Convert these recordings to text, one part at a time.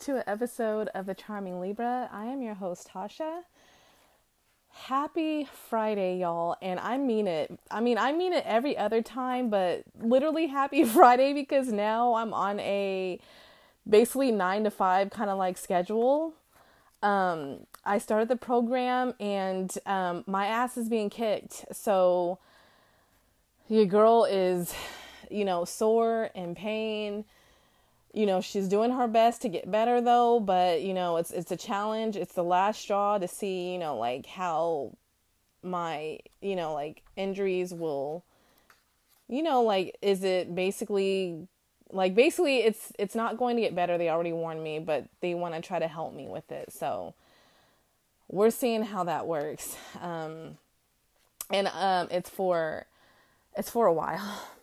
to an episode of The Charming Libra. I am your host, Tasha. Happy Friday, y'all. And I mean it. I mean, I mean it every other time, but literally happy Friday because now I'm on a basically nine to five kind of like schedule. Um, I started the program and um, my ass is being kicked. So your girl is, you know, sore and pain you know she's doing her best to get better though but you know it's it's a challenge. It's the last straw to see you know like how my you know like injuries will you know like is it basically like basically it's it's not going to get better. They already warned me but they want to try to help me with it. So we're seeing how that works. Um and um it's for it's for a while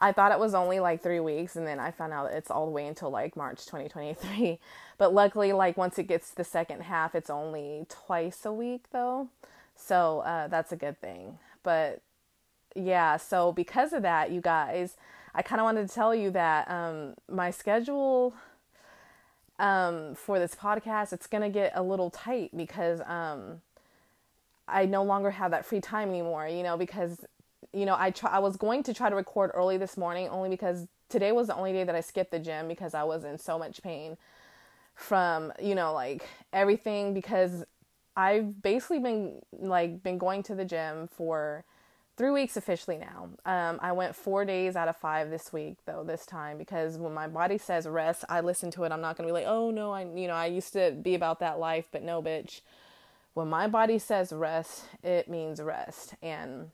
I thought it was only like three weeks, and then I found out it's all the way until like March 2023. But luckily, like once it gets to the second half, it's only twice a week though, so uh, that's a good thing. But yeah, so because of that, you guys, I kind of wanted to tell you that um, my schedule um, for this podcast it's gonna get a little tight because um, I no longer have that free time anymore. You know, because you know, I try, I was going to try to record early this morning only because today was the only day that I skipped the gym because I was in so much pain from, you know, like everything because I've basically been like been going to the gym for 3 weeks officially now. Um, I went 4 days out of 5 this week though this time because when my body says rest, I listen to it. I'm not going to be like, "Oh no, I you know, I used to be about that life, but no bitch." When my body says rest, it means rest. And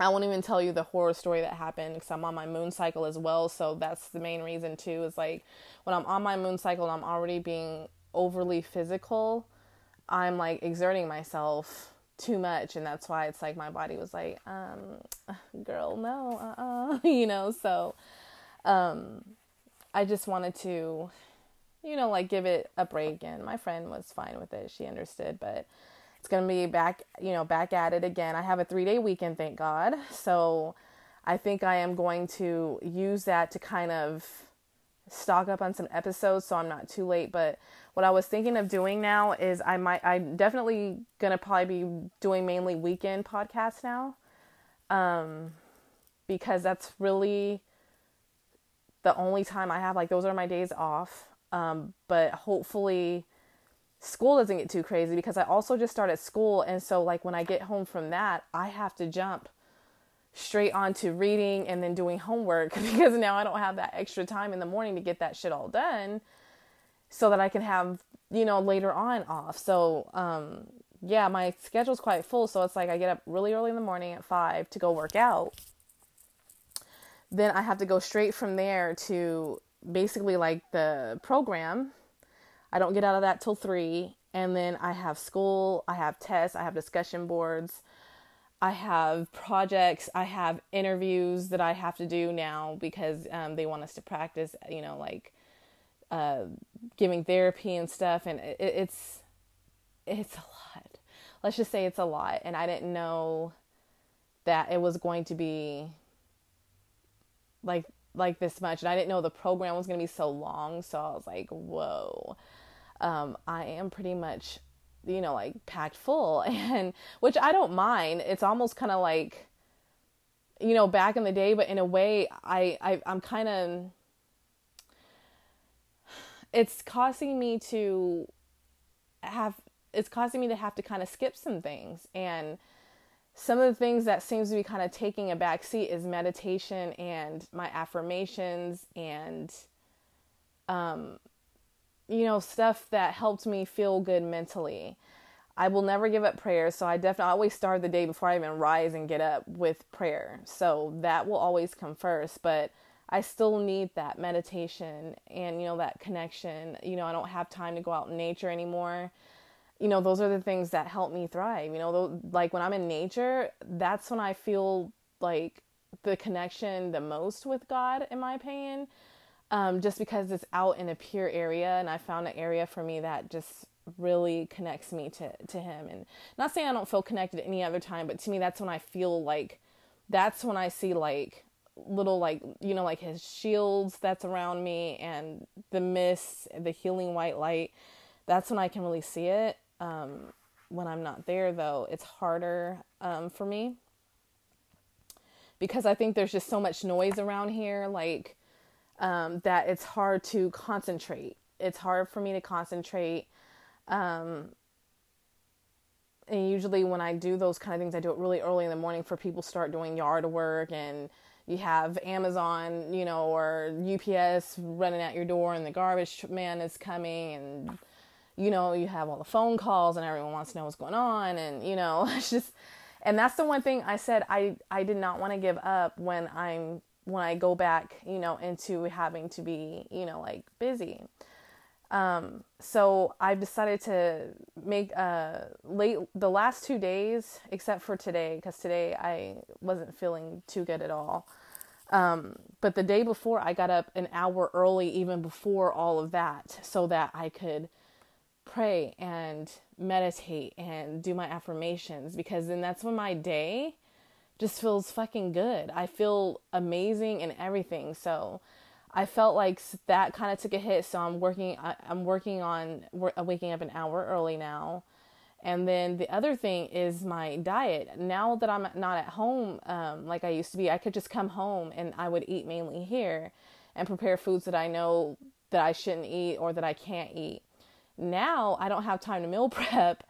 I won't even tell you the horror story that happened because I'm on my moon cycle as well. So that's the main reason too. Is like when I'm on my moon cycle and I'm already being overly physical, I'm like exerting myself too much, and that's why it's like my body was like, um, "Girl, no, uh, uh-uh. you know." So, um, I just wanted to, you know, like give it a break, and my friend was fine with it. She understood, but it's going to be back, you know, back at it again. I have a three day weekend, thank God. So I think I am going to use that to kind of stock up on some episodes so I'm not too late. But what I was thinking of doing now is I might, I'm definitely going to probably be doing mainly weekend podcasts now. Um, because that's really the only time I have, like, those are my days off. Um, but hopefully, school doesn't get too crazy because I also just started school. And so, like, when I get home from that, I have to jump straight on to reading and then doing homework because now I don't have that extra time in the morning to get that shit all done so that I can have, you know, later on off. So, um, yeah, my schedule's quite full. So it's like I get up really early in the morning at five to go work out. Then I have to go straight from there to basically like the program I don't get out of that till three. And then I have school, I have tests, I have discussion boards, I have projects, I have interviews that I have to do now because um, they want us to practice, you know, like uh, giving therapy and stuff. And it, it's, it's a lot. Let's just say it's a lot. And I didn't know that it was going to be like like this much and I didn't know the program was going to be so long so I was like whoa um, I am pretty much, you know, like packed full, and which I don't mind. It's almost kind of like, you know, back in the day, but in a way, I, I I'm kind of. It's causing me to have. It's causing me to have to kind of skip some things and some of the things that seems to be kind of taking a back seat is meditation and my affirmations and um, you know, stuff that helped me feel good mentally. I will never give up prayer, so I definitely always start the day before I even rise and get up with prayer. So that will always come first, but I still need that meditation and you know that connection. You know, I don't have time to go out in nature anymore. You know, those are the things that help me thrive. You know, like when I'm in nature, that's when I feel like the connection the most with God in my opinion um, just because it's out in a pure area and I found an area for me that just really connects me to, to him. And not saying I don't feel connected any other time, but to me, that's when I feel like, that's when I see like little like you know like his shields that's around me and the mist the healing white light. That's when i can really see it. Um, when i'm not there though it's harder um, for me. Because i think there's just so much noise around here like um, that it's hard to concentrate. It's hard for me to concentrate um, and usually when I do those kind of things, I do it really early in the morning for people start doing yard work and you have Amazon, you know, or UPS running at your door and the garbage man is coming and you know, you have all the phone calls and everyone wants to know what's going on and you know, it's just and that's the one thing I said I I did not want to give up when I'm when I go back, you know, into having to be, you know, like busy. Um, so I've decided to make uh, late the last two days, except for today, because today I wasn't feeling too good at all. Um, but the day before, I got up an hour early, even before all of that, so that I could pray and meditate and do my affirmations, because then that's when my day just feels fucking good. I feel amazing and everything. So, I felt like that kind of took a hit. So I'm working. I, am working on uh, waking up an hour early now. And then the other thing is my diet. Now that I'm not at home um, like I used to be, I could just come home and I would eat mainly here and prepare foods that I know that I shouldn't eat or that I can't eat. Now I don't have time to meal prep.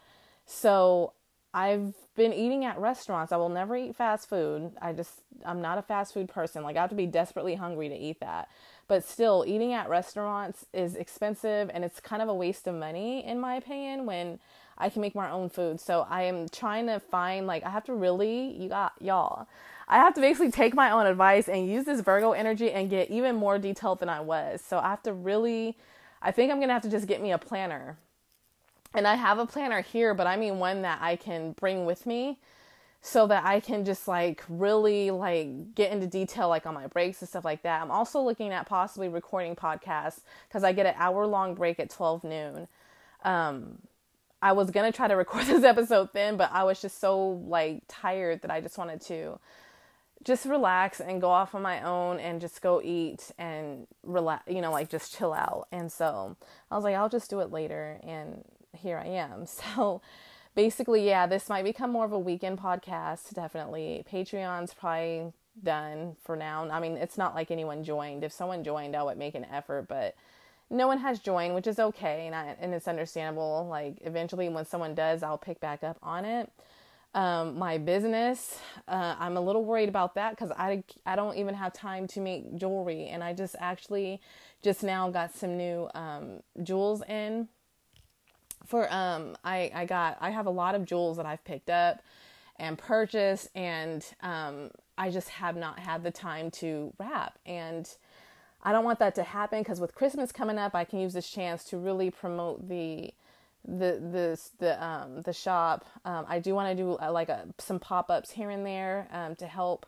So I've been eating at restaurants. I will never eat fast food. I just, I'm not a fast food person. Like, I have to be desperately hungry to eat that. But still, eating at restaurants is expensive and it's kind of a waste of money, in my opinion, when I can make my own food. So I am trying to find, like, I have to really, you got, y'all, I have to basically take my own advice and use this Virgo energy and get even more detailed than I was. So I have to really, I think I'm to have to just get me a planner. And I have a planner here, but I mean one that I can bring with me so that I can just like really like get into detail like on my breaks and stuff like that. I'm also looking at possibly recording podcasts because I get an hour long break at 12 noon. Um, I was gonna try to record this episode then, but I was just so like tired that I just wanted to just relax and go off on my own and just go eat and relax, you know, like just chill out. And so I was like, I'll just do it later. And here I am. So basically, yeah, this might become more of a weekend podcast, definitely. Patreon's probably done for now. I mean, it's not like anyone joined. If someone joined, I would make an effort, but no one has joined, which is okay, and, I, and it's understandable. Like, eventually, when someone does, I'll pick back up on it. Um, my business, uh, I'm a little worried about that because I, I don't even have time to make jewelry, and I just actually just now got some new um, jewels in for um I I got I have a lot of jewels that I've picked up and purchased and um I just have not had the time to wrap. And I don't want that to happen because with Christmas coming up I can use this chance to really promote the the the the um the shop. Um I do want to do uh, like a, some pop-ups here and there um to help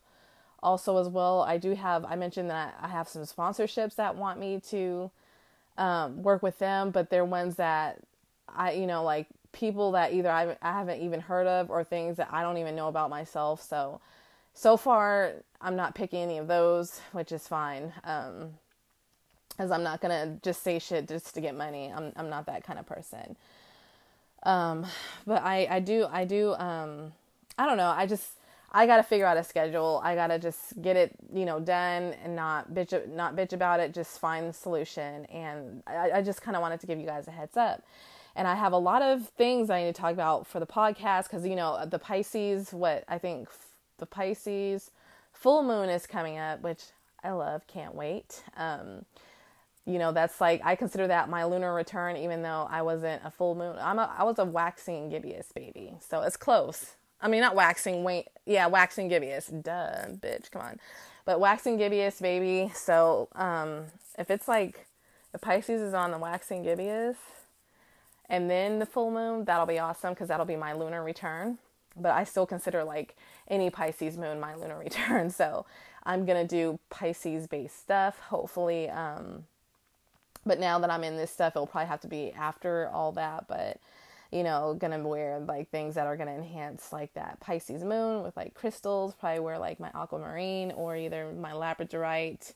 also as well. I do have I mentioned that I have some sponsorships that want me to um, work with them but they're ones that I, you know, like people that either I, I haven't even heard of or things that I don't even know about myself. So, so far, I'm not picking any of those, which is fine. Um, as I'm not gonna just say shit just to get money. I'm I'm not that kind of person. Um, but I I do I do um I don't know. I just I gotta figure out a schedule. I gotta just get it you know done and not bitch not bitch about it. Just find the solution. And I, I just kind of wanted to give you guys a heads up and I have a lot of things I need to talk about for the podcast because you know the Pisces. What I think the Pisces full moon is coming up, which I love. Can't wait. Um, you know that's like I consider that my lunar return, even though I wasn't a full moon. I'm a I was a waxing gibbous baby, so it's close. I mean, not waxing. Wait, yeah, waxing gibbous. Duh, bitch, come on. But waxing gibbous baby. So um, if it's like the Pisces is on the waxing gibbous and then the full moon, that'll be awesome because that'll be my lunar return. But I still consider like any Pisces moon my lunar return. So I'm gonna do Pisces based stuff, hopefully. Um, but now that I'm in this stuff, it'll probably have to be after all that. But you know, gonna wear like things that are gonna enhance like that Pisces moon with like crystals. Probably wear like my aquamarine or either my labradorite.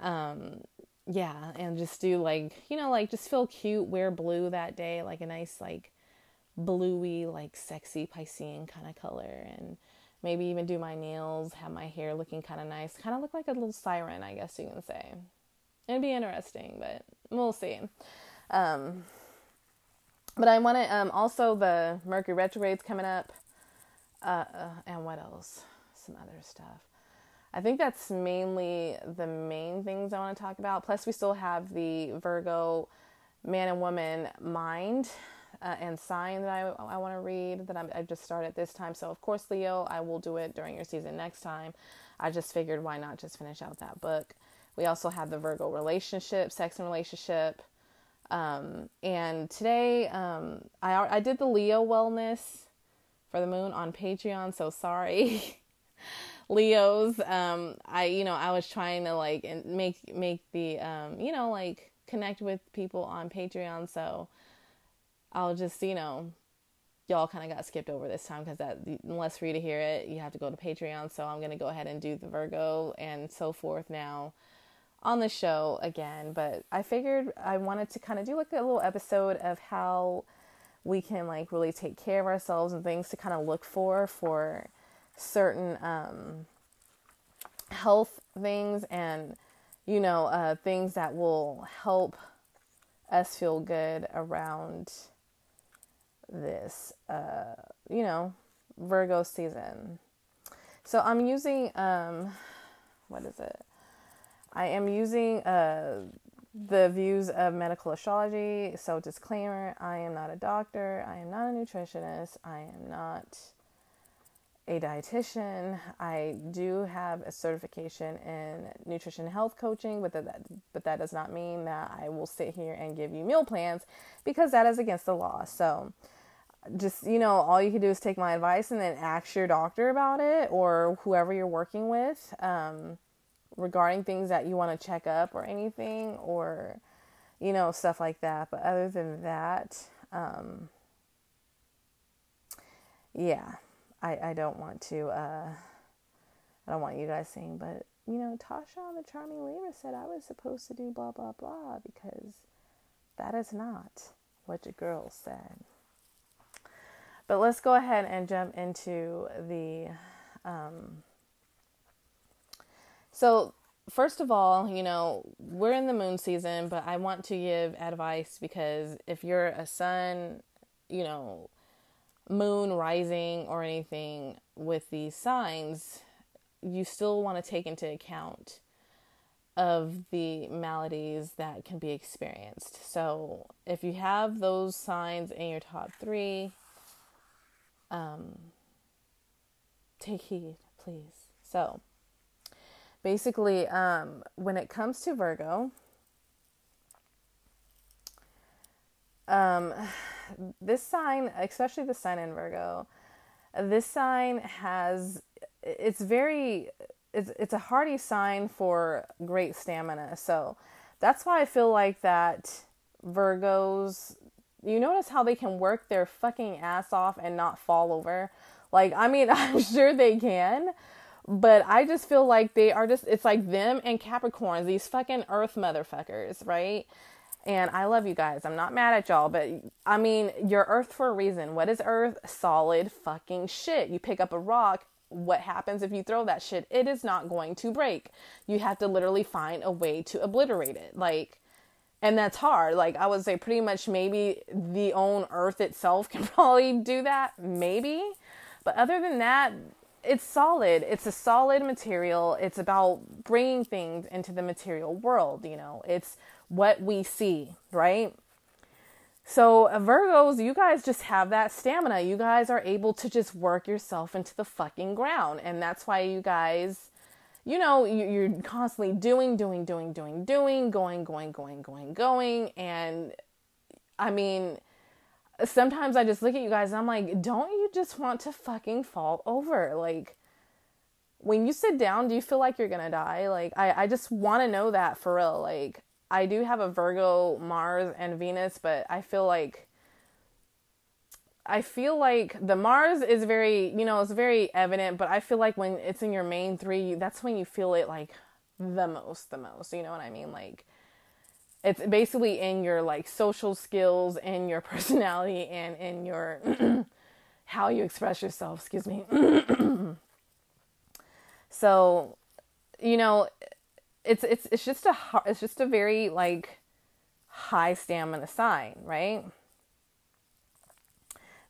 Um, yeah, and just do like, you know, like just feel cute, wear blue that day, like a nice, like bluey, like sexy Piscean kind of color. And maybe even do my nails, have my hair looking kind of nice, kind of look like a little siren, I guess you can say. It'd be interesting, but we'll see. Um, but I want to um, also the Mercury retrograde's coming up, uh, uh, and what else? Some other stuff. I think that's mainly the main things I want to talk about. Plus, we still have the Virgo man and woman mind uh, and sign that I, I want to read that I'm, I just started this time. So, of course, Leo, I will do it during your season next time. I just figured why not just finish out that book. We also have the Virgo relationship, sex and relationship. Um, and today, um, I, I did the Leo wellness for the moon on Patreon. So sorry. Leos. Um, I you know I was trying to like make make the um, you know like connect with people on Patreon. So I'll just you know y'all kind of got skipped over this time because that unless for you to hear it, you have to go to Patreon. So I'm gonna go ahead and do the Virgo and so forth now on the show again. But I figured I wanted to kind of do like a little episode of how we can like really take care of ourselves and things to kind of look for for certain um, health things and you know uh, things that will help us feel good around this uh, you know virgo season. So i'm using um what is it? I am using uh the views of medical astrology. So disclaimer i am not a doctor. I am not a nutritionist. I am not a dietitian. I do have a certification in nutrition health coaching, but that but that does not mean that I will sit here and give you meal plans because that is against the law. So just you know, all you can do is take my advice and then ask your doctor about it or whoever you're working with um, regarding things that you want to check up or anything or you know stuff like that. But other than that, um, yeah I, I don't want to, uh, I don't want you guys saying, but you know, Tasha the Charming Libra said I was supposed to do blah, blah, blah, because that is not what your girl said. But let's go ahead and jump into the. Um, so, first of all, you know, we're in the moon season, but I want to give advice because if you're a sun, you know, moon rising or anything with these signs, you still want to take into account of the maladies that can be experienced. So, if you have those signs in your top three, um, take heed, please. So, basically, um, when it comes to Virgo, um, this sign, especially the sign in Virgo, this sign has it's very it's it's a hardy sign for great stamina. So that's why I feel like that Virgos you notice how they can work their fucking ass off and not fall over. Like I mean, I'm sure they can, but I just feel like they are just it's like them and Capricorns, these fucking earth motherfuckers, right? And I love you guys. I'm not mad at y'all, but I mean, you're Earth for a reason. What is Earth? Solid fucking shit. You pick up a rock, what happens if you throw that shit? It is not going to break. You have to literally find a way to obliterate it. Like, and that's hard. Like, I would say pretty much maybe the own Earth itself can probably do that. Maybe. But other than that, it's solid. It's a solid material. It's about bringing things into the material world, you know. It's what we see, right? So, uh, Virgos, you guys just have that stamina. You guys are able to just work yourself into the fucking ground. And that's why you guys, you know, you're constantly doing, doing, doing, doing, doing, going, going, going, going, going. And I mean, sometimes I just look at you guys and I'm like, don't you just want to fucking fall over? Like, when you sit down, do you feel like you're gonna die? Like, I, I just wanna know that for real. Like, I do have a Virgo, Mars, and Venus, but I feel like I feel like the Mars is very, you know, it's very evident, but I feel like when it's in your main three, that's when you feel it like the most, the most. You know what I mean? Like, it's basically in your like social skills, in your personality, and in your how you express yourself. Excuse me. so, you know, it's it's it's just a it's just a very like high stamina sign, right?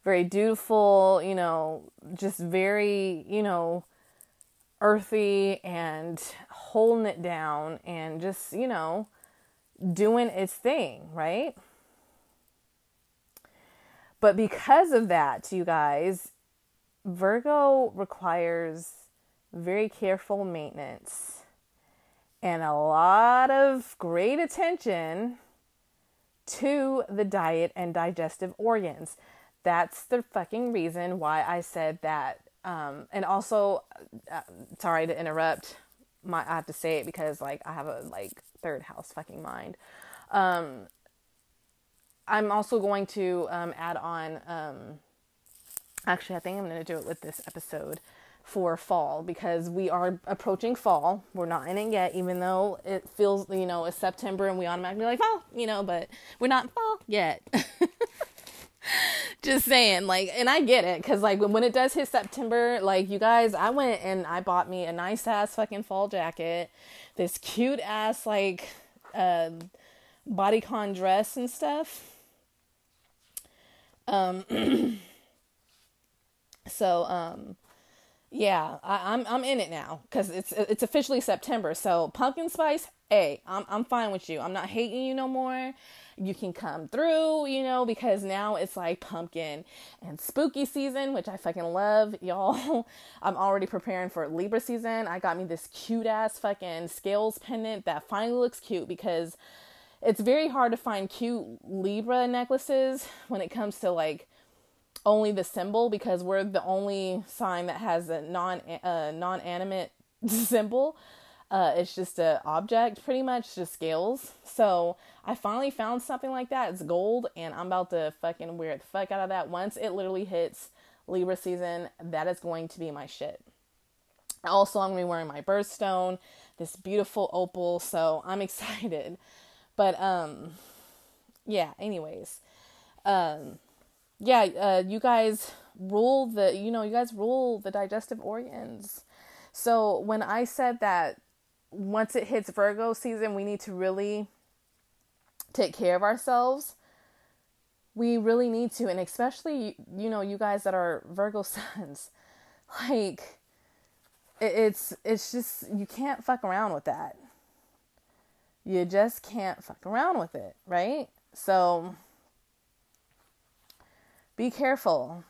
Very dutiful, you know, just very, you know, earthy and holding it down and just, you know, doing its thing, right? But because of that, you guys, Virgo requires very careful maintenance and a lot of great attention to the diet and digestive organs. That's the fucking reason why I said that. Um, and also, uh, sorry to interrupt. My I have to say it because like I have a like third house fucking mind. Um, I'm also going to um, add on. Um, actually, I think I'm going to do it with this episode for fall because we are approaching fall. We're not in it yet, even though it feels, you know, it's September and we automatically like fall, you know, but we're not fall yet. Just saying, like, and I get it because, like, when, it does hit September, like, you guys, I went and I bought me a nice ass fucking fall jacket, this cute ass, like, uh, bodycon dress and stuff. Um, so, um, yeah, I, am I'm, I'm in it now because it's it's officially September. So pumpkin spice, hey, I'm I'm fine with you. I'm not hating you no more. You can come through, you know, because now it's like pumpkin and spooky season, which I fucking love, y'all. I'm already preparing for Libra season. I got me this cute ass fucking scales pendant that finally looks cute because it's very hard to find cute Libra necklaces when it comes to like only the symbol because we're the only sign that has a non uh, non animate symbol. Uh, it's just a object, pretty much, just scales. So I finally found something like that. It's gold, and I'm about to fucking wear the fuck out of that. Once it literally hits Libra season, that is going to be my shit. Also, I'm gonna be wearing my birthstone, this beautiful opal. So I'm excited. But um, yeah. Anyways, um, yeah, uh, you guys rule the, you know, you guys rule the digestive organs. So when I said that once it hits Virgo season, we need to really take care of ourselves. We really need to, and especially you know you guys that are Virgo suns, like it's it's just you can't fuck around with that. You just can't fuck around with it, right? So be careful.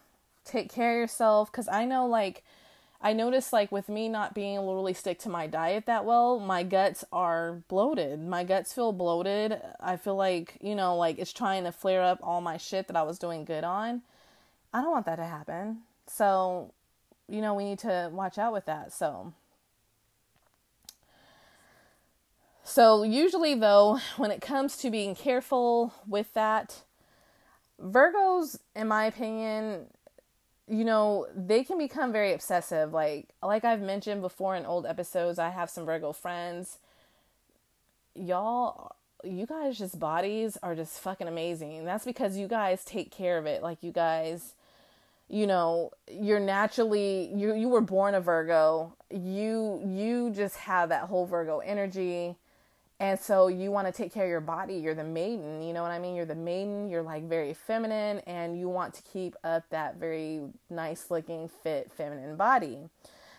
Take care of yourself cuz I know like I noticed like with me not being able to really stick to my diet that well, my guts are bloated. My guts feel bloated. I feel like, you know, like it's trying to flare up all my shit that I was doing good on. I don't want that to happen. So, you know, we need to watch out with that. So, so usually though, when it comes to being careful with that, Virgos, in my opinion, you know, they can become very obsessive. Like like I've mentioned before in old episodes, I have some Virgo friends. Y'all you guys just bodies are just fucking amazing. That's because you guys take care of it. Like you guys you know, you're naturally you you were born a Virgo. You you just have that whole Virgo energy and so you want to take care of your body. You're the maiden, you know what I mean? You're the maiden, you're like very feminine, and you want to keep up that very nice looking, fit, feminine body.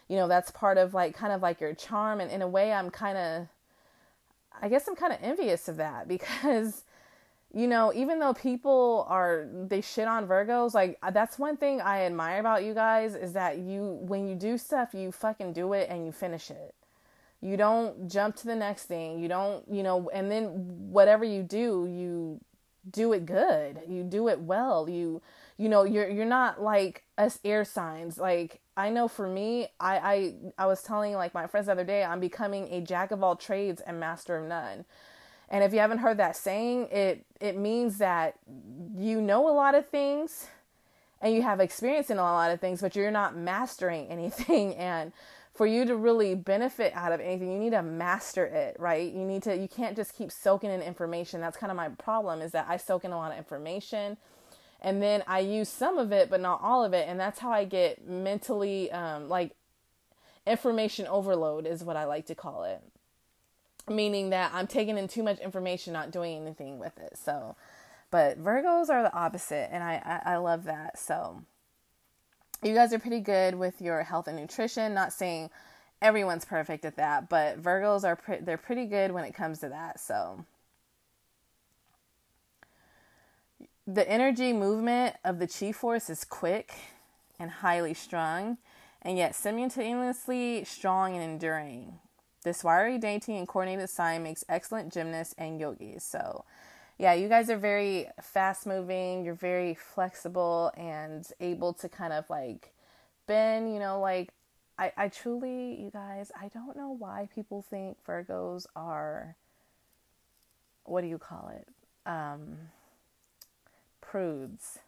You know, that's part of like kind of like your charm. And in a way, I'm kind of, I guess I'm kind of envious of that because, you know, even though people are, they shit on Virgos, like uh, that's one thing I admire about you guys is that you, when you do stuff, you fucking do it and you finish it you don't jump to the next thing. You don't, you know, and then whatever you do, you do it good. You do it well. You you know, you're you're not like us air signs. Like I know for me, I I I was telling like my friends the other day, I'm becoming a jack of all trades and master of none. And if you haven't heard that saying, it it means that you know a lot of things and you have experience in a lot of things, but you're not mastering anything. And for you to really benefit out of anything, you need to master it, right? You need to, you can't just keep soaking in information. That's kind of my problem is that I soak in a lot of information and then I use some of it, but not all of it. And that's how I get mentally, um, like information overload is what I like to call it. Meaning that I'm taking in too much information, not doing anything with it. So, but Virgos are the opposite, and I, I, I love that. So, you guys are pretty good with your health and nutrition. Not saying everyone's perfect at that, but Virgos are pre- they're pretty good when it comes to that. So, the energy movement of the chi force is quick and highly strung, and yet simultaneously strong and enduring. This wiry, dainty, and coordinated sign makes excellent gymnasts and yogis. So, yeah, you guys are very fast moving, you're very flexible and able to kind of like bend, you know, like I, I truly, you guys, I don't know why people think Virgos are, what do you call it? Um, prudes.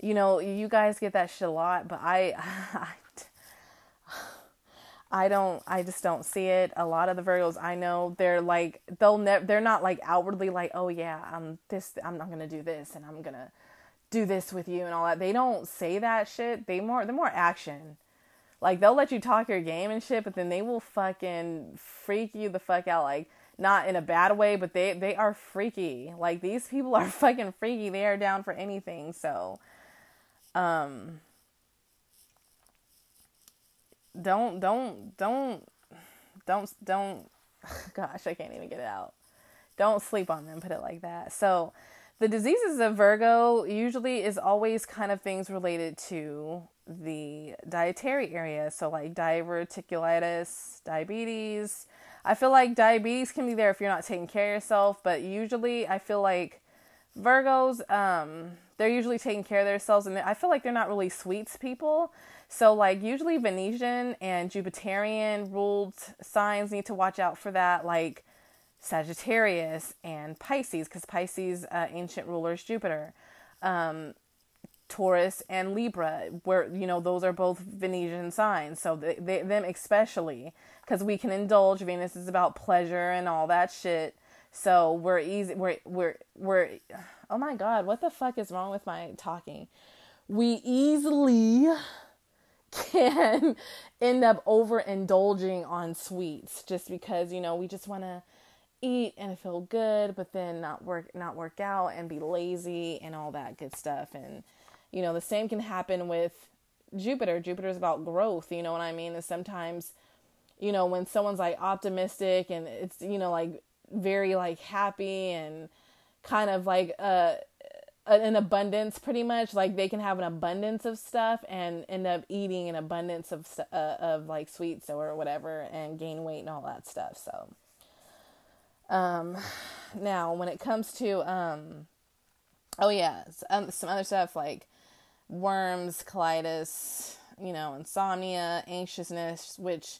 You know, you guys get that shit a lot, but I, I I don't I just don't see it. A lot of the Virgos I know they're like they'll never they're not like outwardly like, "Oh yeah, I'm this I'm not going to do this and I'm going to do this with you and all that." They don't say that shit. They more they're more action. Like they'll let you talk your game and shit, but then they will fucking freak you the fuck out like not in a bad way, but they they are freaky. Like these people are fucking freaky. They are down for anything. So um don't don't don't don't don't gosh, I can't even get it out. Don't sleep on them, put it like that. So the diseases of Virgo usually is always kind of things related to the dietary area. So like diverticulitis, diabetes, I feel like diabetes can be there if you're not taking care of yourself, but usually I feel like Virgos, um, they're usually taking care of themselves, and I feel like they're not really sweets people. So, like, usually Venusian and Jupiterian ruled signs need to watch out for that, like Sagittarius and Pisces, because Pisces' uh, ancient ruler is Jupiter. Um, Taurus and Libra, where you know those are both Venusian signs, so they, they them especially because we can indulge. Venus is about pleasure and all that shit. So we're easy. We're we're we're. Oh my god, what the fuck is wrong with my talking? We easily can end up overindulging on sweets just because you know we just want to eat and feel good, but then not work not work out and be lazy and all that good stuff and you know, the same can happen with Jupiter. Jupiter is about growth, you know what I mean? And sometimes, you know, when someone's like optimistic and it's, you know, like very like happy and kind of like uh an abundance pretty much like they can have an abundance of stuff and end up eating an abundance of uh, of like sweets or whatever and gain weight and all that stuff so um now when it comes to um oh yeah some, some other stuff like worms, colitis, you know, insomnia, anxiousness, which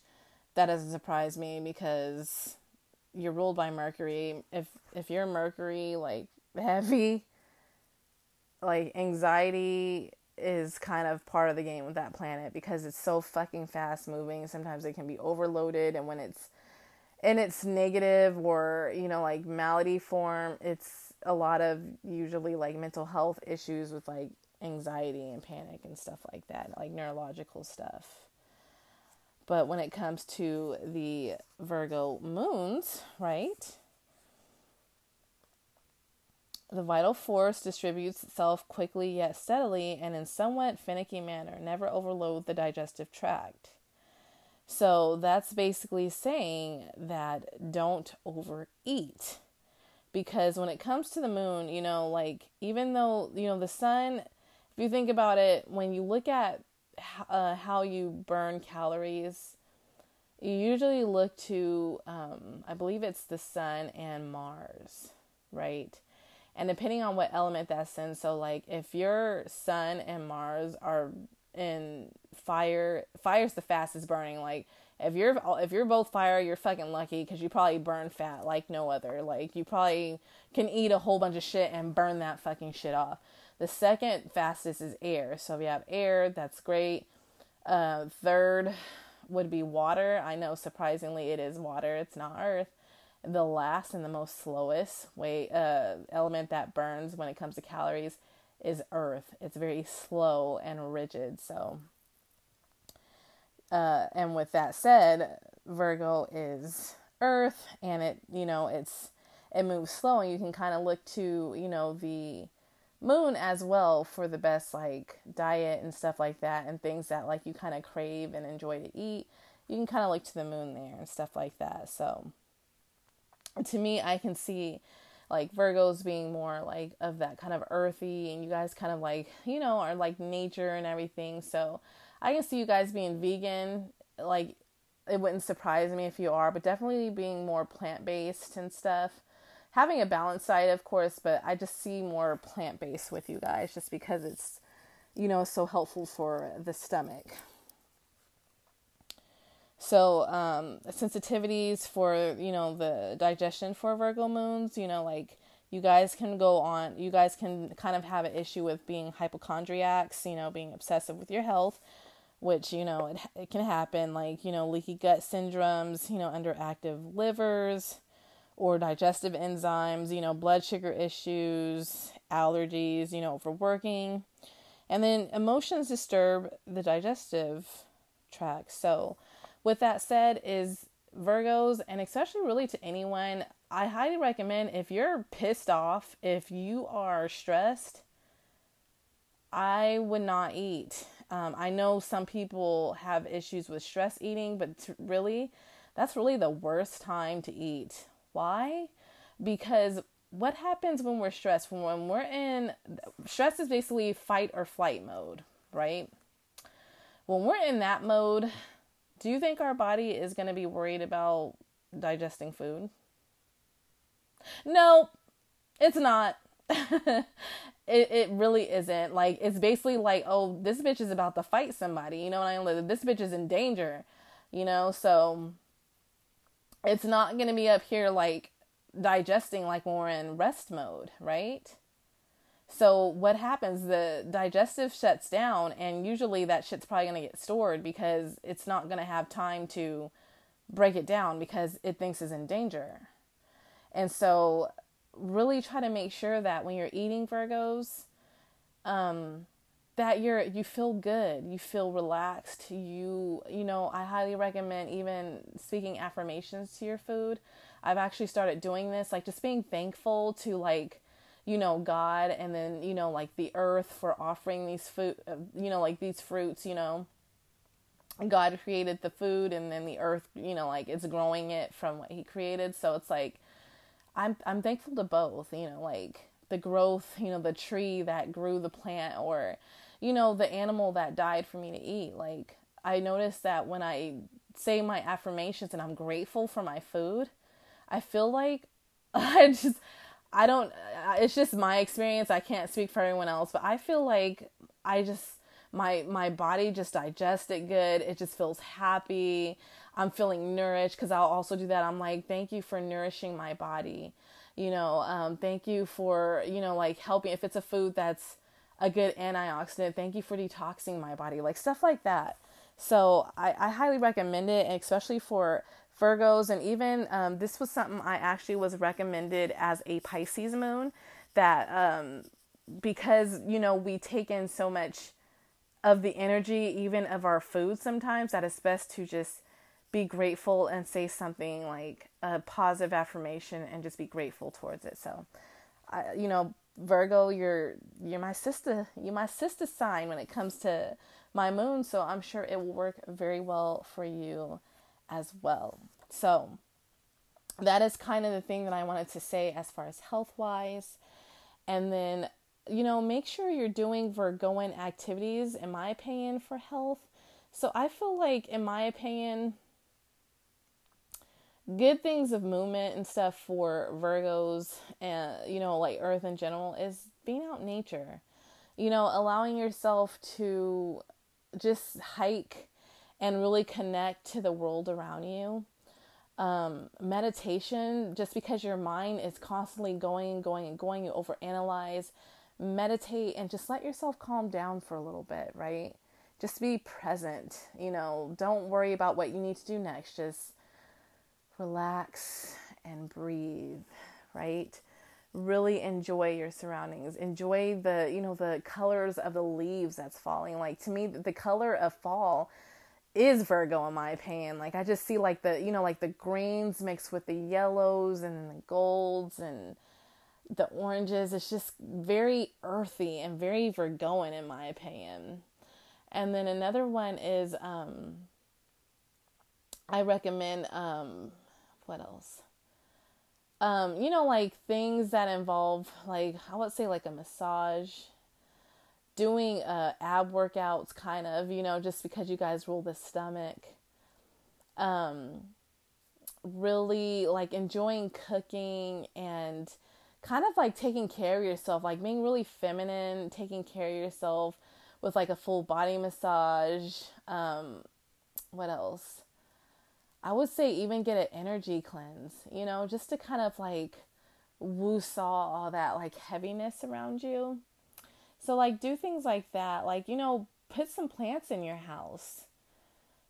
that doesn't surprise me because you're ruled by Mercury. If if you're Mercury like heavy, like anxiety is kind of part of the game with that planet because it's so fucking fast moving. Sometimes it can be overloaded and when it's and it's negative or, you know, like malady form, it's a lot of usually like mental health issues with like anxiety and panic and stuff like that, like neurological stuff. But when it comes to the Virgo moons, right? The vital force distributes itself quickly yet steadily and in somewhat finicky manner. Never overload the digestive tract. So that's basically saying that don't overeat. Because when it comes to the moon, you know, like even though, you know, the sun if you think about it, when you look at uh, how you burn calories, you usually look to, um, I believe it's the sun and Mars, right? And depending on what element that's in, so like if your sun and Mars are in fire, fire's the fastest burning. Like if you're if you're both fire, you're fucking lucky because you probably burn fat like no other. Like you probably can eat a whole bunch of shit and burn that fucking shit off. The second fastest is air. So if you have air, that's great. Uh, third would be water. I know surprisingly it is water, it's not earth. The last and the most slowest way uh, element that burns when it comes to calories is earth. It's very slow and rigid. So, uh, and with that said, Virgo is earth and it, you know, it's, it moves slow and you can kind of look to, you know, the moon as well for the best like diet and stuff like that and things that like you kind of crave and enjoy to eat. You can kind of look to the moon there and stuff like that. So, to me, I can see like Virgos being more like of that kind of earthy and you guys kind of like, you know, are like nature and everything. So I can see you guys being vegan. Like it wouldn't surprise me if you are, but definitely being more plant based and stuff. Having a balanced diet, of course, but I just see more plant based with you guys just because it's, you know, so helpful for the stomach. So, um, sensitivities for, you know, the digestion for Virgo moons, you know, like you guys can go on, you guys can kind of have an issue with being hypochondriacs, you know, being obsessive with your health, which, you know, it, it can happen, like, you know, leaky gut syndromes, you know, underactive livers or digestive enzymes, you know, blood sugar issues, allergies, you know, overworking. And then emotions disturb the digestive tract. So, with that said, is Virgos, and especially really to anyone, I highly recommend if you're pissed off, if you are stressed, I would not eat. Um, I know some people have issues with stress eating, but really, that's really the worst time to eat. Why? Because what happens when we're stressed? When we're in stress is basically fight or flight mode, right? When we're in that mode, do you think our body is going to be worried about digesting food? No, it's not. it it really isn't. Like it's basically like, oh, this bitch is about to fight somebody. You know what I mean? This bitch is in danger. You know, so it's not gonna be up here like digesting like when we're in rest mode, right? So what happens? The digestive shuts down, and usually that shit's probably gonna get stored because it's not gonna have time to break it down because it thinks is in danger. And so, really try to make sure that when you're eating Virgos, um, that you're you feel good, you feel relaxed. You you know, I highly recommend even speaking affirmations to your food. I've actually started doing this, like just being thankful to like you know god and then you know like the earth for offering these food you know like these fruits you know. God created the food and then the earth you know like it's growing it from what he created. So it's like i'm i'm thankful to both you know like the growth you know the tree that grew the plant or you know the animal that died for me to eat. Like i notice that when i say my affirmations and i'm grateful for my food i feel like i just I don't, it's just my experience. I can't speak for everyone else, but I feel like I just, my, my body just digests it good. It just feels happy. I'm feeling nourished because I'll also do that. I'm like, thank you for nourishing my body. You know, um, thank you for, you know, like helping. If it's a food that's a good antioxidant, thank you for detoxing my body, like stuff like that. So I, I highly recommend it, especially for Virgos, and even um, this was something I actually was recommended as a Pisces moon that um, because you know we take in so much of the energy, even of our food sometimes, that it's best to just be grateful and say something like a positive affirmation and just be grateful towards it. So, I, you know, Virgo, you're you're my sister. You're my sister sign when it comes to my moon, so I'm sure it will work very well for you as well. So, that is kind of the thing that I wanted to say as far as health wise. And then, you know, make sure you're doing Virgoan activities, in my opinion, for health. So I feel like, in my opinion, good things of movement and stuff for Virgos and, you know, like Earth in general is being out in nature. You know, allowing yourself to just hike and really connect to the world around you. Um, meditation, just because your mind is constantly going and going and going, you overanalyze. meditate and just let yourself calm down for a little bit, right? Just be present, you know, don't worry about what you need to do next. Just relax and breathe, right? Really enjoy your surroundings. Enjoy the, you know, the colors of the leaves that's falling. Like to me, the color of fall is Virgo in my opinion. Like I just see like the, you know, like the greens mixed with the yellows and the golds and the oranges. It's just very earthy and very Virgoan in my opinion. And then another one is um I recommend um what else? Um, you know, like things that involve like I would say like a massage, doing uh ab workouts kind of, you know, just because you guys rule the stomach. Um really like enjoying cooking and kind of like taking care of yourself, like being really feminine, taking care of yourself with like a full body massage. Um, what else? I would say even get an energy cleanse, you know, just to kind of like woo saw all that like heaviness around you. So, like, do things like that. Like, you know, put some plants in your house.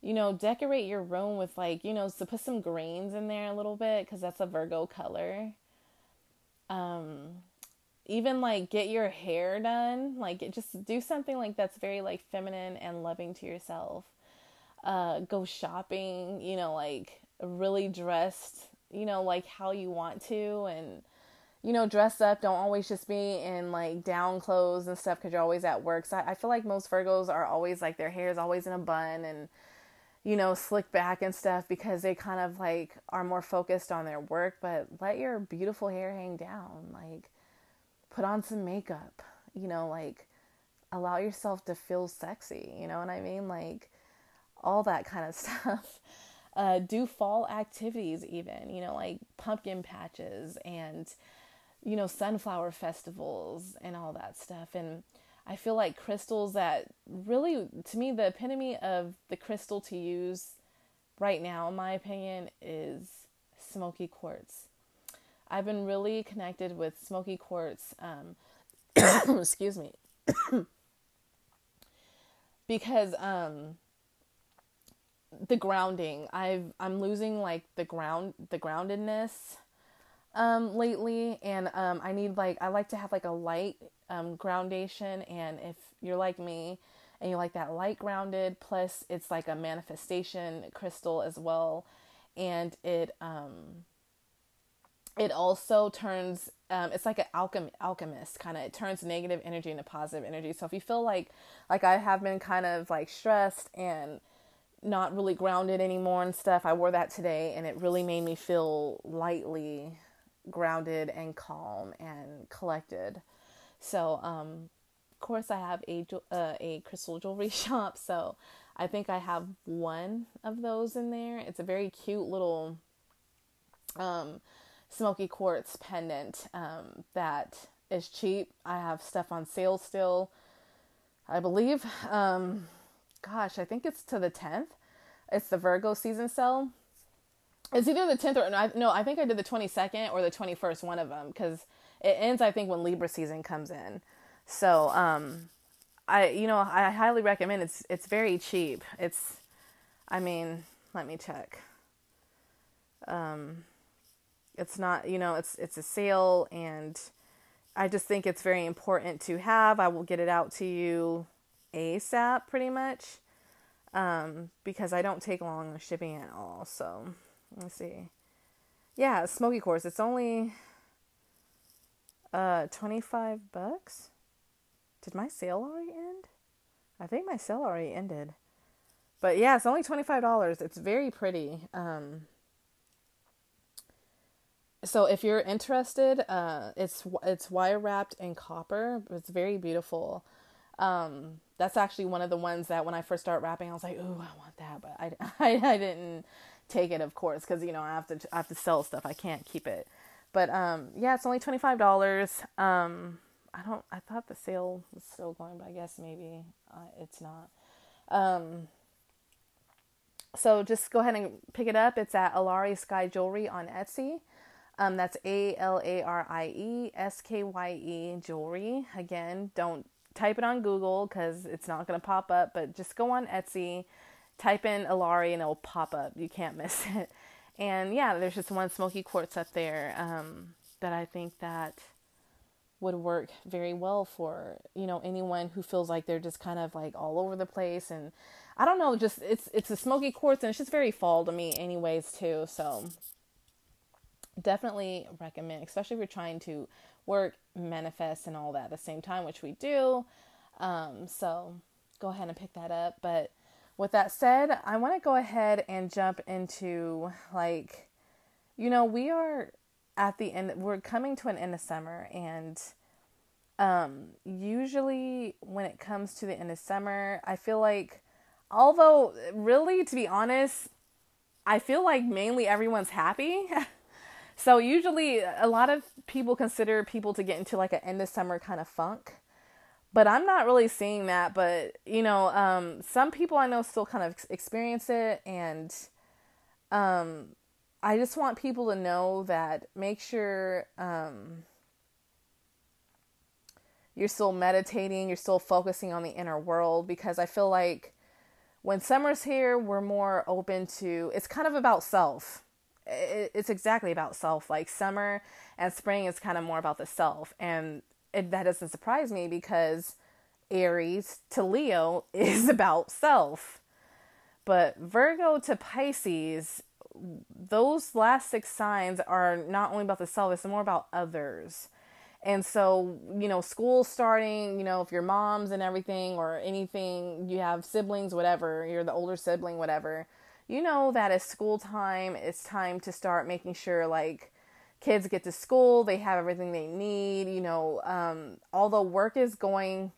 You know, decorate your room with like, you know, so put some greens in there a little bit because that's a Virgo color um even like get your hair done like just do something like that's very like feminine and loving to yourself uh go shopping you know like really dressed you know like how you want to and you know dress up don't always just be in like down clothes and stuff because you're always at work so I, I feel like most virgos are always like their hair is always in a bun and you know, slick back and stuff because they kind of like are more focused on their work, but let your beautiful hair hang down. Like, put on some makeup, you know, like allow yourself to feel sexy, you know what I mean? Like, all that kind of stuff. Uh, do fall activities, even, you know, like pumpkin patches and, you know, sunflower festivals and all that stuff. And, I feel like crystals that really, to me, the epitome of the crystal to use right now, in my opinion, is smoky quartz. I've been really connected with smoky quartz. Um, excuse me. because um, the grounding, I've I'm losing like the ground the groundedness um, lately, and um, I need like I like to have like a light um, groundation. And if you're like me and you like that light grounded, plus it's like a manifestation crystal as well, and it um, it also turns um, it's like an alchem- alchemist kind of it turns negative energy into positive energy so if you feel like like i have been kind of like stressed and not really grounded anymore and stuff i wore that today and it really made me feel lightly grounded and calm and collected. So, um, of course, I have a uh, a crystal jewelry shop, so I think I have one of those in there. It's a very cute little um, smoky quartz pendant um, that is cheap. I have stuff on sale still. I believe. Um, gosh, I think it's to the 10th. It's the Virgo season sale. It's either the 10th or no, I think I did the 22nd or the 21st, one of them, because it ends, I think, when Libra season comes in. So, um, I, you know, I highly recommend it's, it's very cheap. It's, I mean, let me check. Um, it's not, you know, it's, it's a sale and I just think it's very important to have. I will get it out to you ASAP pretty much. Um, because I don't take long on shipping at all. So, Let's see. Yeah, Smoky Quartz. It's only uh 25 bucks. Did my sale already end? I think my sale already ended. But yeah, it's only $25. It's very pretty. Um so if you're interested, uh, it's it's wire wrapped in copper. It's very beautiful. Um, that's actually one of the ones that when I first started wrapping, I was like, "Ooh, I want that," but I, I, I didn't take it, of course, because you know I have to I have to sell stuff. I can't keep it. But um, yeah, it's only twenty five dollars. Um, I don't. I thought the sale was still going, but I guess maybe uh, it's not. Um, so just go ahead and pick it up. It's at Alarie Skye Jewelry on Etsy. Um, that's A L A R I E S K Y E jewelry. Again, don't type it on Google because it's not going to pop up, but just go on Etsy, type in Alarie, and it'll pop up. You can't miss it. And yeah, there's just one smoky quartz up there um, that I think that would work very well for you know anyone who feels like they're just kind of like all over the place and I don't know just it's it's a smoky quartz and it's just very fall to me anyways too so definitely recommend, especially if you're trying to work, manifest, and all that at the same time, which we do. Um, so go ahead and pick that up. But with that said, I want to go ahead and jump into like, you know, we are at the end, we're coming to an end of summer, and um, usually when it comes to the end of summer, I feel like, although really, to be honest, I feel like mainly everyone's happy. So usually a lot of people consider people to get into like an end of summer kind of funk. But I'm not really seeing that, but you know, um, some people I know still kind of experience it and um, I just want people to know that make sure um, you're still meditating, you're still focusing on the inner world because I feel like when summer's here, we're more open to it's kind of about self it's exactly about self. Like summer and spring is kind of more about the self. And that doesn't surprise me because Aries to Leo is about self. But Virgo to Pisces, those last six signs are not only about the self, it's more about others. And so, you know, school starting, you know, if your moms and everything or anything, you have siblings, whatever, you're the older sibling, whatever, you know that it's school time, it's time to start making sure like kids get to school, they have everything they need, you know, um, although work is going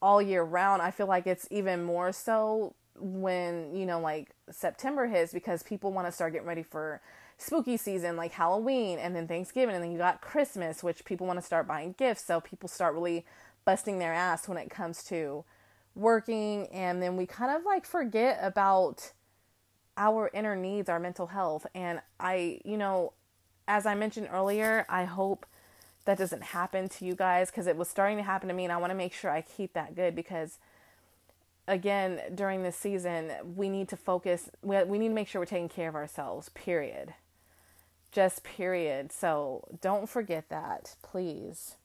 all year round, I feel like it's even more so when, you know, like September hits because people want to start getting ready for spooky season like Halloween and then Thanksgiving and then you got Christmas, which people want to start buying gifts. So people start really busting their ass when it comes to working and then we kind of like forget about our inner needs, our mental health. And I, you know, as I mentioned earlier, I hope that doesn't happen to you guys because it was starting to happen to me and I want to make sure I keep that good because again, during this season, we need to focus we, we need to make sure we're taking care of ourselves, period. Just period. So, don't forget that, please.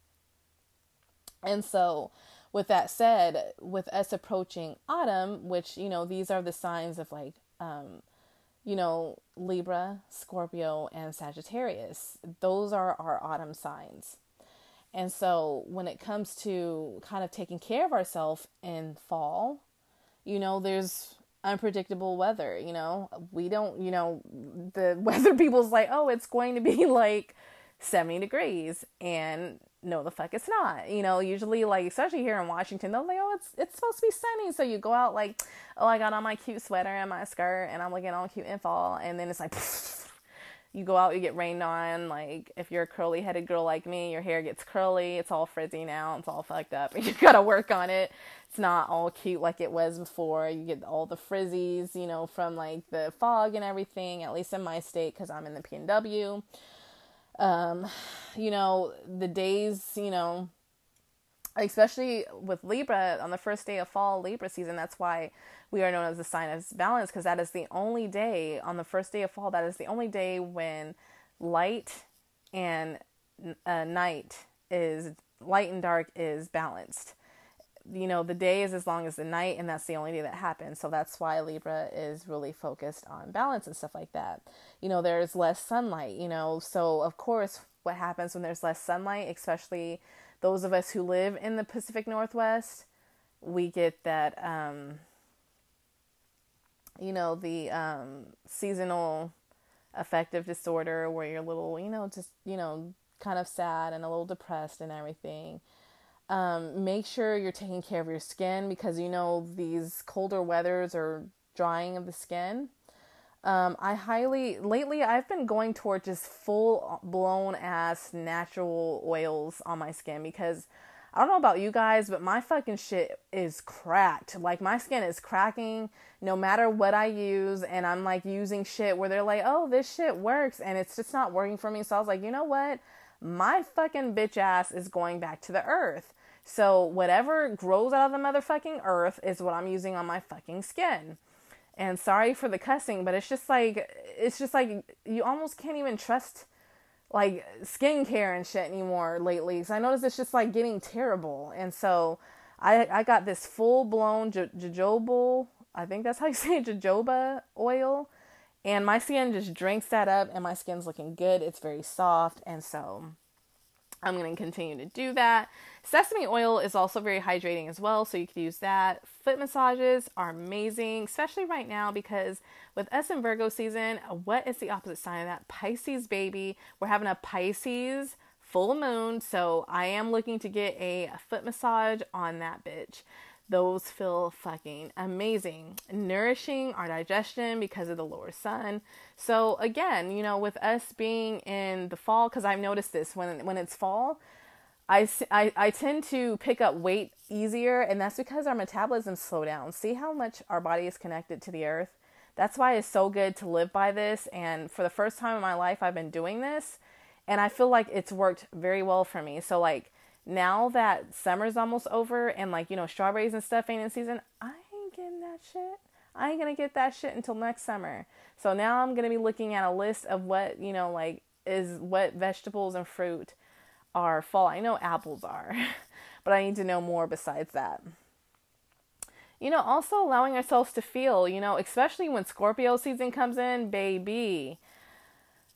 And so, with that said, with us approaching autumn, which, you know, these are the signs of like um, you know, Libra, Scorpio, and Sagittarius. Those are our autumn signs. And so when it comes to kind of taking care of ourselves in fall, you know, there's unpredictable weather, you know. We don't, you know, the weather people's like, "Oh, it's going to be like 70 degrees." And no the fuck it's not. You know usually like especially here in washington they're like oh it's it's supposed to be sunny. So you go out like oh i got on my cute sweater and my skirt and i'm looking all cute in fall. And then it's like you go out you get rained on. Like if you're a curly headed girl like me your hair gets curly. It's all frizzy now. It's all fucked up. And you gotta work on it. It's not all cute like it was before. You get all the frizzies you know from like the fog and everything at least in my state because i'm in the pnw um, you know, the days, you know, especially with Libra on the first day of fall Libra season, that's why we are known as the sign of balance because that is the only day on the first day of fall, that is the only day when light and uh, night is light and dark is balanced you know, the day is as long as the night, and that's the only day that happens. So that's why Libra is really focused on balance and stuff like that. You know, there's less sunlight, you know, so of course, what happens when there's less sunlight, especially those of us who live in the Pacific Northwest, we get that, um, you know, the um, seasonal affective disorder where you're a little, you know, just, you know, kind of sad and a little depressed and everything. Um, make sure you're taking care of your skin because you know these colder weathers are drying of the skin. Um, I highly lately I've been going toward just full blown ass natural oils on my skin because I don't know about you guys, but my fucking shit is cracked. Like my skin is cracking no matter what I use. And I'm like using shit where they're like, oh, this shit works. And it's just not working for me. So I was like, you know what? My fucking bitch ass is going back to the earth. So whatever grows out of the motherfucking earth is what I'm using on my fucking skin. And sorry for the cussing, but it's just like, it's just like you almost can't even trust like skincare and shit anymore lately. So I noticed it's just like getting terrible. And so I I got this full blown jojoba, I think that's how you say it, jojoba oil. And my skin just drinks that up and my skin's looking good. It's very soft. And so I'm going to continue to do that. Sesame oil is also very hydrating as well, so you could use that. Foot massages are amazing, especially right now because with us in Virgo season, what is the opposite sign of that? Pisces, baby. We're having a Pisces full moon, so I am looking to get a foot massage on that bitch. Those feel fucking amazing, nourishing our digestion because of the lower sun. So again, you know, with us being in the fall, because I've noticed this when when it's fall, I, I, I tend to pick up weight easier, and that's because our metabolism slow down. See how much our body is connected to the earth. That's why it's so good to live by this. And for the first time in my life, I've been doing this, and I feel like it's worked very well for me. So like now that summer's almost over and like, you know, strawberries and stuff ain't in season, I ain't getting that shit. I ain't gonna get that shit until next summer. So now I'm gonna be looking at a list of what, you know, like is what vegetables and fruit are fall. I know apples are, but I need to know more besides that. You know, also allowing ourselves to feel, you know, especially when Scorpio season comes in, baby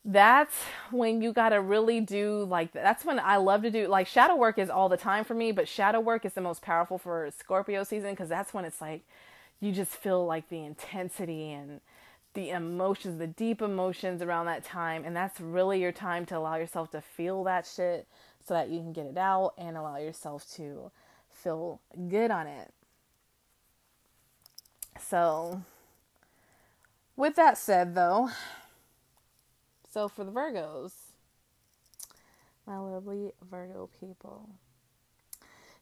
that's when you got to really do like that's when I love to do like shadow work is all the time for me, but shadow work is the most powerful for Scorpio season because that's when it's like you just feel like the intensity and the emotions, the deep emotions around that time, and that's really your time to allow yourself to feel that shit so that you can get it out and allow yourself to feel good on it. So, with that said, though, so for the Virgos, my lovely Virgo people.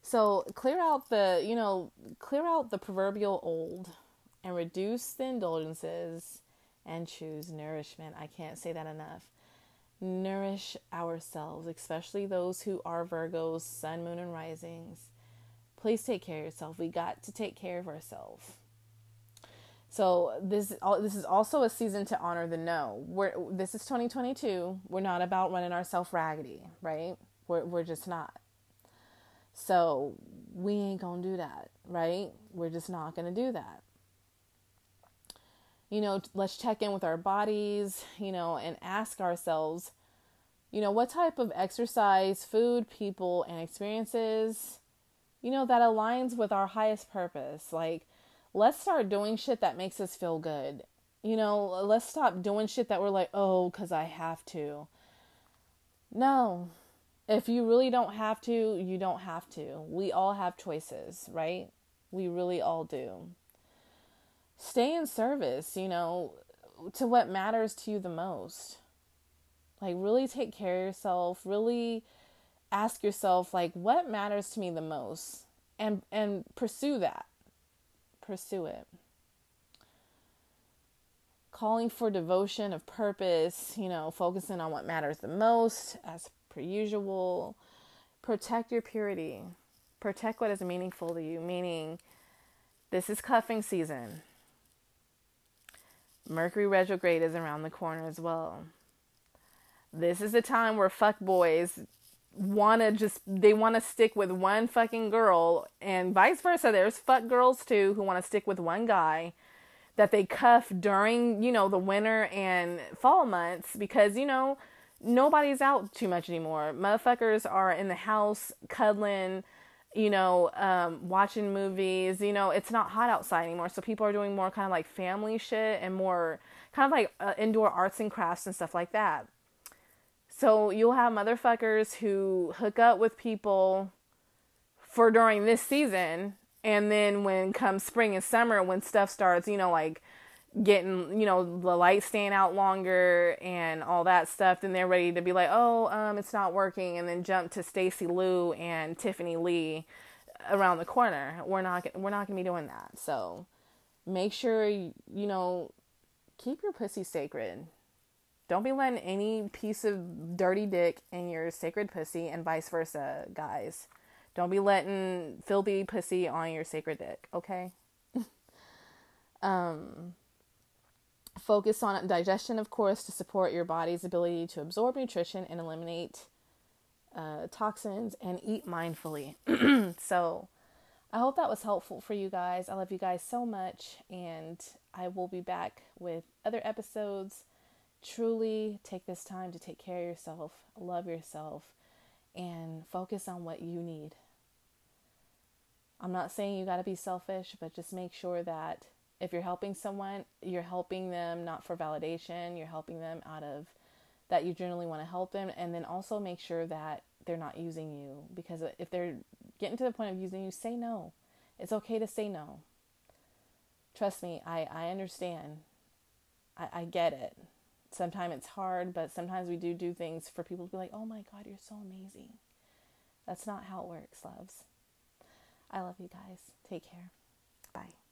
So clear out the, you know, clear out the proverbial old and reduce the indulgences and choose nourishment. I can't say that enough. Nourish ourselves, especially those who are Virgos, sun, moon, and risings. Please take care of yourself. We got to take care of ourselves. So this this is also a season to honor the no. We're this is 2022. We're not about running ourselves raggedy, right? We're we're just not. So we ain't gonna do that, right? We're just not gonna do that. You know, let's check in with our bodies, you know, and ask ourselves, you know, what type of exercise, food, people, and experiences, you know, that aligns with our highest purpose. Like let's start doing shit that makes us feel good. You know, let's stop doing shit that we're like, oh, because I have to. No. If you really don't have to, you don't have to. We all have choices, right? We really all do. Stay in service, you know, to what matters to you the most. Like, really take care of yourself. Really ask yourself, like, what matters to me the most? And, and pursue that pursue it. Calling for devotion of purpose, you know, focusing on what matters the most as per usual. Protect your purity. Protect what is meaningful to you, meaning this is cuffing season. Mercury retrograde is around the corner as well. This is the time where fuck boys want to just they want to stick with one fucking girl and vice versa there's fuck girls too who want to stick with one guy that they cuff during you know the winter and fall months because you know nobody's out too much anymore. Motherfuckers are in the house cuddling you know um, watching movies you know it's not hot outside anymore. So people are doing more kind of like family shit and more kind of like uh, indoor arts and crafts and stuff like that so you'll have motherfuckers who hook up with people for during this season and then when comes spring and summer when stuff starts, you know, like getting, you know, the light staying out longer and all that stuff, then they're ready to be like, oh, um, it's not working, and then jump to Stacy Lou and Tiffany Lee around the corner. We're not we're not gonna be doing that. So make sure you know keep your pussy sacred. Don't be letting any piece of dirty dick in your sacred pussy, and vice versa, guys. Don't be letting filthy pussy on your sacred dick. Okay. um Focus on digestion, of course, to support your body's ability to absorb nutrition and eliminate uh, toxins and eat mindfully. so, I hope that was helpful for you guys. I love you guys so much, and I will be back with other episodes. Truly take this time to take care of yourself, love yourself, and focus on what you need. I'm not saying you got to be selfish, but just make sure that if you're helping someone, you're helping them not for validation, you're helping them out of that you generally want to help them and then also make sure that they're not using you because if they're getting to the point of using you, say no. It's okay to say no. Trust me, I, I understand. I, I get it. Sometimes it's hard, but sometimes we do do things for people to be like, oh my God, you're so amazing. That's not how it works, loves. I love you guys. Take care. Bye.